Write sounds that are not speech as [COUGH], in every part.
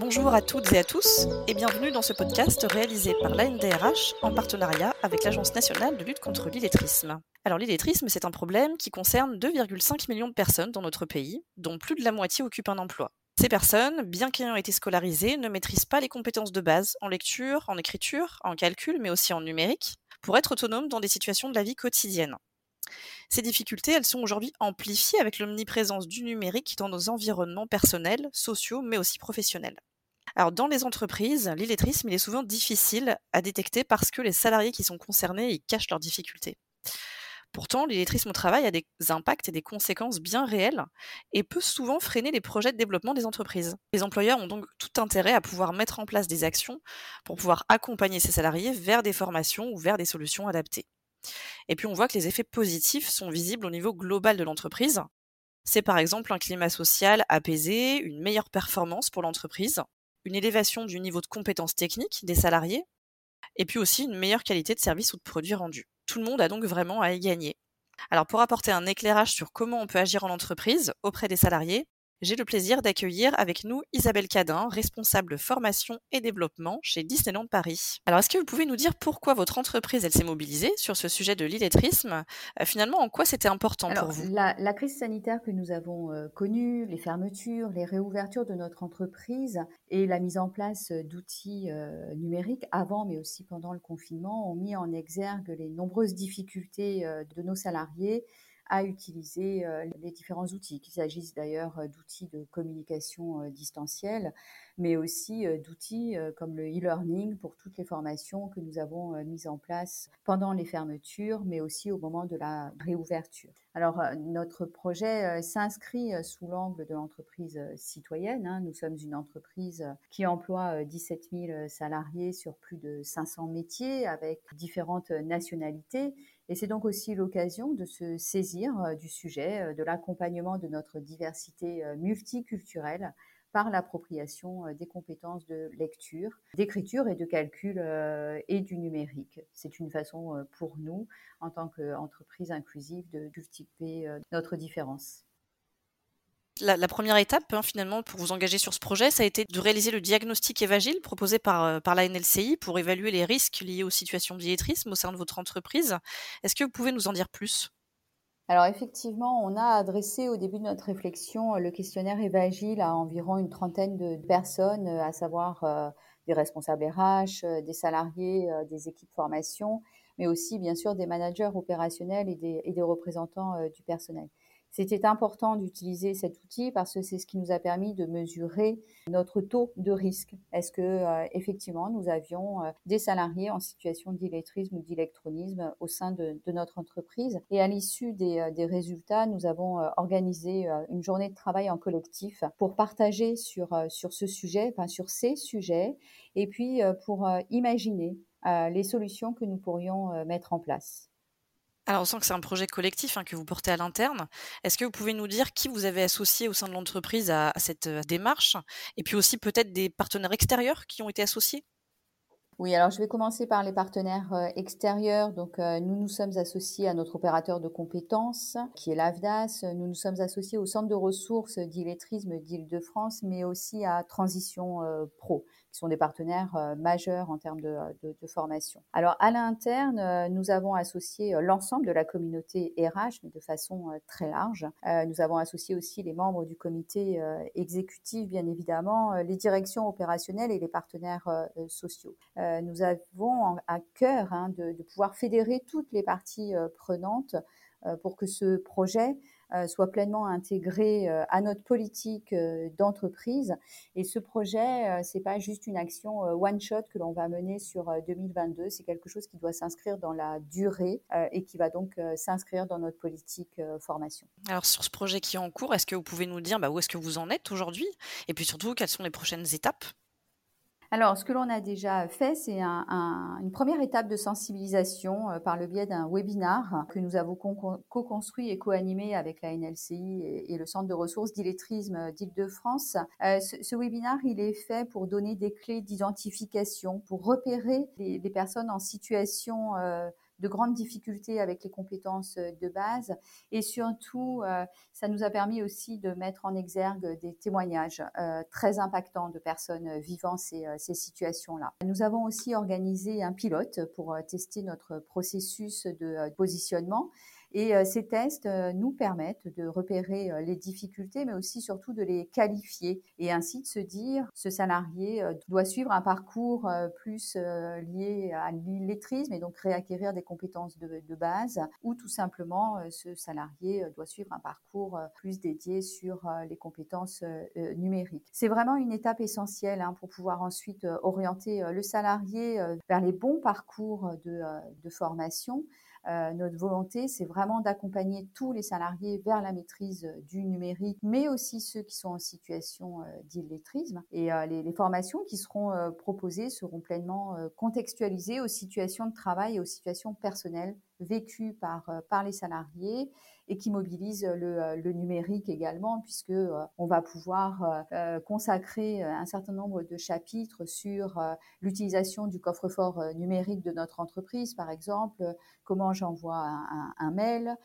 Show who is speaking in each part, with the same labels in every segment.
Speaker 1: Bonjour à toutes et à tous et bienvenue dans ce podcast réalisé par l'ANDRH en partenariat avec l'Agence nationale de lutte contre l'illettrisme. Alors l'illettrisme, c'est un problème qui concerne 2,5 millions de personnes dans notre pays, dont plus de la moitié occupent un emploi. Ces personnes, bien qu'ayant été scolarisées, ne maîtrisent pas les compétences de base en lecture, en écriture, en calcul, mais aussi en numérique, pour être autonomes dans des situations de la vie quotidienne. Ces difficultés, elles sont aujourd'hui amplifiées avec l'omniprésence du numérique dans nos environnements personnels, sociaux, mais aussi professionnels. Alors, dans les entreprises, l'illettrisme, il est souvent difficile à détecter parce que les salariés qui sont concernés, ils cachent leurs difficultés. Pourtant, l'illettrisme au travail a des impacts et des conséquences bien réelles et peut souvent freiner les projets de développement des entreprises. Les employeurs ont donc tout intérêt à pouvoir mettre en place des actions pour pouvoir accompagner ces salariés vers des formations ou vers des solutions adaptées. Et puis on voit que les effets positifs sont visibles au niveau global de l'entreprise. C'est par exemple un climat social apaisé, une meilleure performance pour l'entreprise, une élévation du niveau de compétences techniques des salariés, et puis aussi une meilleure qualité de service ou de produit rendu. Tout le monde a donc vraiment à y gagner. Alors pour apporter un éclairage sur comment on peut agir en entreprise auprès des salariés, j'ai le plaisir d'accueillir avec nous Isabelle Cadin, responsable formation et développement chez Disneyland Paris. Alors, est-ce que vous pouvez nous dire pourquoi votre entreprise, elle s'est mobilisée sur ce sujet de l'illettrisme? Euh, Finalement, en quoi c'était important pour vous?
Speaker 2: la, la, crise sanitaire que nous avons euh, connue, les fermetures, les réouvertures de notre entreprise et la mise en place d'outils euh, numériques avant, mais aussi pendant le confinement, ont mis en exergue les nombreuses difficultés de nos salariés à utiliser euh, les différents outils, qu'il s'agisse d'ailleurs euh, d'outils de communication euh, distancielle, mais aussi d'outils comme le e-learning pour toutes les formations que nous avons mises en place pendant les fermetures, mais aussi au moment de la réouverture. Alors, notre projet s'inscrit sous l'angle de l'entreprise citoyenne. Hein. Nous sommes une entreprise qui emploie 17 000 salariés sur plus de 500 métiers avec différentes nationalités et c'est donc aussi l'occasion de se saisir euh, du sujet euh, de l'accompagnement de notre diversité euh, multiculturelle par l'appropriation des compétences de lecture, d'écriture et de calcul et du numérique. C'est une façon pour nous, en tant qu'entreprise inclusive, de cultiver notre différence
Speaker 1: la, première étape, hein, finalement, pour vous engager sur ce projet, ça a été de réaliser le diagnostic Évagile proposé par, euh, la NLCI pour évaluer les risques liés aux situations d'illettrisme au sein de votre entreprise. Est-ce que vous pouvez nous en dire plus?
Speaker 2: Alors effectivement, on a adressé au début de notre réflexion euh, le questionnaire Évagile à environ une trentaine de personnes, euh, à savoir des responsables RH, des salariés, des équipes formation, mais aussi bien sûr des managers opérationnels et des représentants du personnel. C'était important d'utiliser cet outil parce que c'est ce qui nous a permis de mesurer notre taux de risque. Est-ce que euh, effectivement nous avions euh, des salariés en situation d'illettrisme ou d'électronisme au sein de, notre entreprise? Et à l'issue des, euh, des, résultats, nous avons organisé une journée de travail en collectif pour partager sur sur ce sujet, enfin sur ces sujets, et puis pour imaginer les solutions que nous pourrions mettre en place.
Speaker 1: Alors, on sent que c'est un projet collectif hein, que vous portez à l'interne. Est-ce que vous pouvez nous dire qui vous avez associé au sein de l'entreprise à, cette euh, démarche? Et puis aussi peut-être des partenaires extérieurs qui ont été associés?
Speaker 2: Oui, alors je vais commencer par les partenaires euh, extérieurs. Donc, euh, nous nous sommes associés à notre opérateur de compétences, qui est l'AFDAS. Nous nous sommes associés au Centre de ressources d'illettrisme d'Île-de-France, mais aussi à Transition Pro qui sont des partenaires euh, majeurs en termes de, formation. Alors à l'interne, euh, nous avons associé euh, l'ensemble de la communauté RH, mais de façon très large. nous avons associé aussi les membres du comité exécutif, bien évidemment, les directions opérationnelles et les partenaires sociaux. Nous avons à cœur hein, de, pouvoir fédérer toutes les parties prenantes pour que ce projet euh, soit pleinement intégré euh, à notre politique euh, d'entreprise. Et ce projet, c'est pas juste une action one shot que l'on va mener sur 2022. C'est quelque chose qui doit s'inscrire dans la durée et qui va donc s'inscrire dans notre politique formation.
Speaker 1: Alors sur ce projet qui est en cours, est-ce que vous pouvez nous dire bah, où est-ce que vous en êtes aujourd'hui? Et puis surtout quelles sont les prochaines étapes?
Speaker 2: Alors, ce que l'on a déjà fait, c'est une première étape de sensibilisation euh, par le biais d'un webinar que nous avons co-construit et co-animé avec la NLCI et, le Centre de ressources d'illettrisme d'Île-de-France. Euh, ce, webinar, il est fait pour donner des clés d'identification, pour repérer les, personnes en situation euh, de grandes difficultés avec les compétences de base. Et surtout, ça nous a permis aussi de mettre en exergue des témoignages très impactants de personnes vivant ces, ces situations-là. Nous avons aussi organisé un pilote pour tester notre processus de positionnement et euh, ces tests euh, nous permettent de repérer euh, les difficultés, mais aussi surtout de les qualifier et ainsi de se dire ce salarié doit suivre un parcours plus lié à l'illettrisme et donc réacquérir des compétences de, de, base, ou tout simplement ce salarié doit suivre un parcours plus dédié sur les compétences numériques. C'est vraiment une étape essentielle hein, pour pouvoir ensuite orienter le salarié vers les bons parcours de, de formation euh, notre volonté, c'est vraiment d'accompagner tous les salariés vers la maîtrise euh, du numérique, mais aussi ceux qui sont en situation euh, d'illettrisme. Et les, formations qui seront proposées seront pleinement contextualisées aux situations de travail et aux situations personnelles vécues par, par les salariés et qui mobilise le, euh, le numérique également, puisque euh, on va pouvoir euh, consacrer un certain nombre de chapitres sur l'utilisation du coffre-fort numérique de notre entreprise, par exemple, comment j'envoie un, un, mail,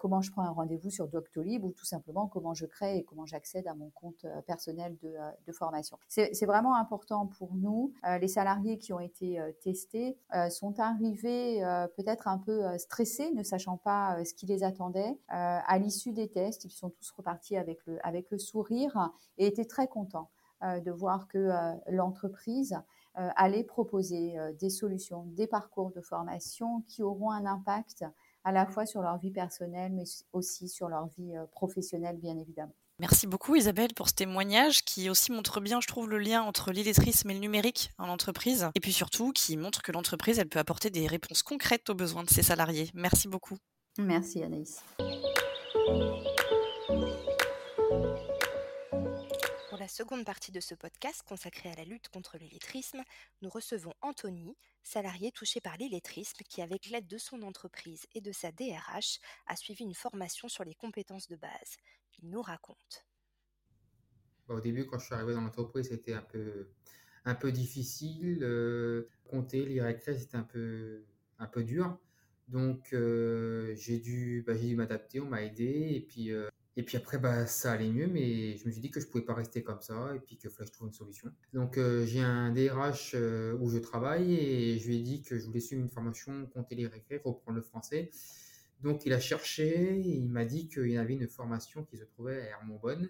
Speaker 2: comment je prends un rendez-vous sur Doctolib ou tout simplement comment je crée et comment j'accède à mon compte personnel de, de formation. C'est vraiment important pour nous. les salariés qui ont été testés sont arrivés peut-être un peu stressés, ne sachant pas ce qui les attendait. Euh, à l'issue des tests, ils sont tous repartis avec le, avec le sourire et étaient très contents euh, de voir que euh, l'entreprise allait proposer des solutions, des parcours de formation qui auront un impact à la fois sur leur vie personnelle, mais aussi sur leur vie professionnelle, bien évidemment.
Speaker 1: Merci beaucoup Isabelle pour ce témoignage qui aussi montre bien, je trouve, le lien entre l'illettrisme et le numérique en entreprise, et puis surtout qui montre que l'entreprise, elle peut apporter des réponses concrètes aux besoins de ses salariés. Merci beaucoup.
Speaker 2: Merci Anaïs.
Speaker 3: Seconde partie de ce podcast consacré à la lutte contre l'illettrisme, nous recevons Anthony, salarié touché par l'illettrisme qui, avec l'aide de son entreprise et de sa DRH, a suivi une formation sur les compétences de base. Il nous raconte.
Speaker 4: Au début, quand je suis arrivé dans l'entreprise, c'était un peu, difficile. Euh, compter, lire écrire, c'était un peu, dur. Donc euh, j'ai dû, bah, dû m'adapter, on m'a aidé et puis euh, et puis après bah ça allait mieux, mais je me suis dit que je pouvais pas rester comme ça et puis que je trouve une solution. Donc euh, j'ai un DRH où je travaille et je lui ai dit que je voulais suivre une formation compter les récré, reprendre le français. Donc il a cherché, et il m'a dit qu'il y avait une formation qui se trouvait à Hermont-Bonne,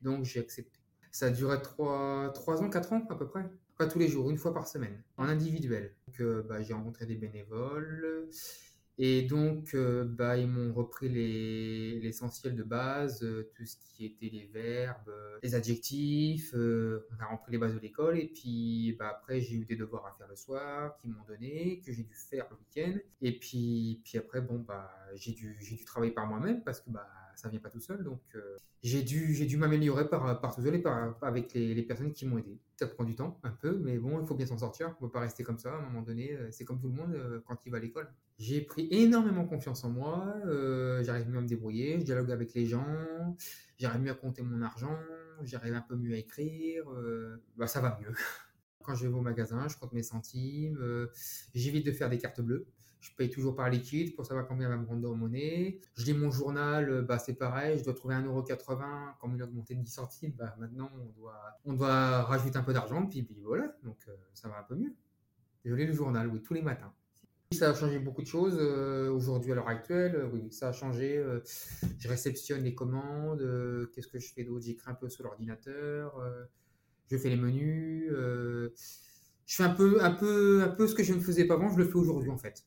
Speaker 4: donc j'ai accepté. Ça a duré 3, 3 ans, 4 ans à peu près. Pas tous les jours, une fois par semaine, en individuel. Donc bah, j'ai rencontré des bénévoles. Et donc, euh, bah, ils m'ont repris l'essentiel de base, euh, tout ce qui était les verbes, euh, les adjectifs. on a repris les bases de l'école. Et puis, bah, après, j'ai eu des devoirs à faire le soir qu'ils m'ont donné, que j'ai dû faire le week-end. Et puis, puis après, bon, bah, j'ai dû, dû travailler par moi-même parce que bah, ça vient pas tout seul. Donc, j'ai dû, dû m'améliorer par, par tout seul et par, avec les, les personnes qui m'ont aidé. Ça prend du temps, un peu, mais bon, il faut bien s'en sortir. On ne peut pas rester comme ça. À un moment donné, c'est comme tout le monde quand il va à l'école. J'ai pris énormément confiance en moi, euh, j'arrive mieux à me débrouiller, je dialogue avec les gens, j'arrive mieux à compter mon argent, j'arrive un peu mieux à écrire, euh, bah, ça va mieux. [LAUGHS] Quand je vais au magasin, je compte mes centimes, euh, j'évite de faire des cartes bleues. Je paye toujours par liquide pour savoir combien va me rendre en monnaie. Je lis mon journal, bah, c'est pareil, je dois trouver 1,80€, comme il a augmenté de 10 centimes, bah, maintenant on doit, on doit rajouter un peu d'argent, puis, puis voilà, donc ça va un peu mieux. Je lis le journal, oui, tous les matins. Ça a changé beaucoup de choses euh, aujourd'hui à l'heure actuelle. Euh, oui, ça a changé. Euh, je réceptionne les commandes. Qu'est-ce que je fais d'autre? J'écris un peu sur l'ordinateur. je fais les menus. je fais un peu, un peu, un peu ce que je ne faisais pas avant. Je le fais aujourd'hui en fait.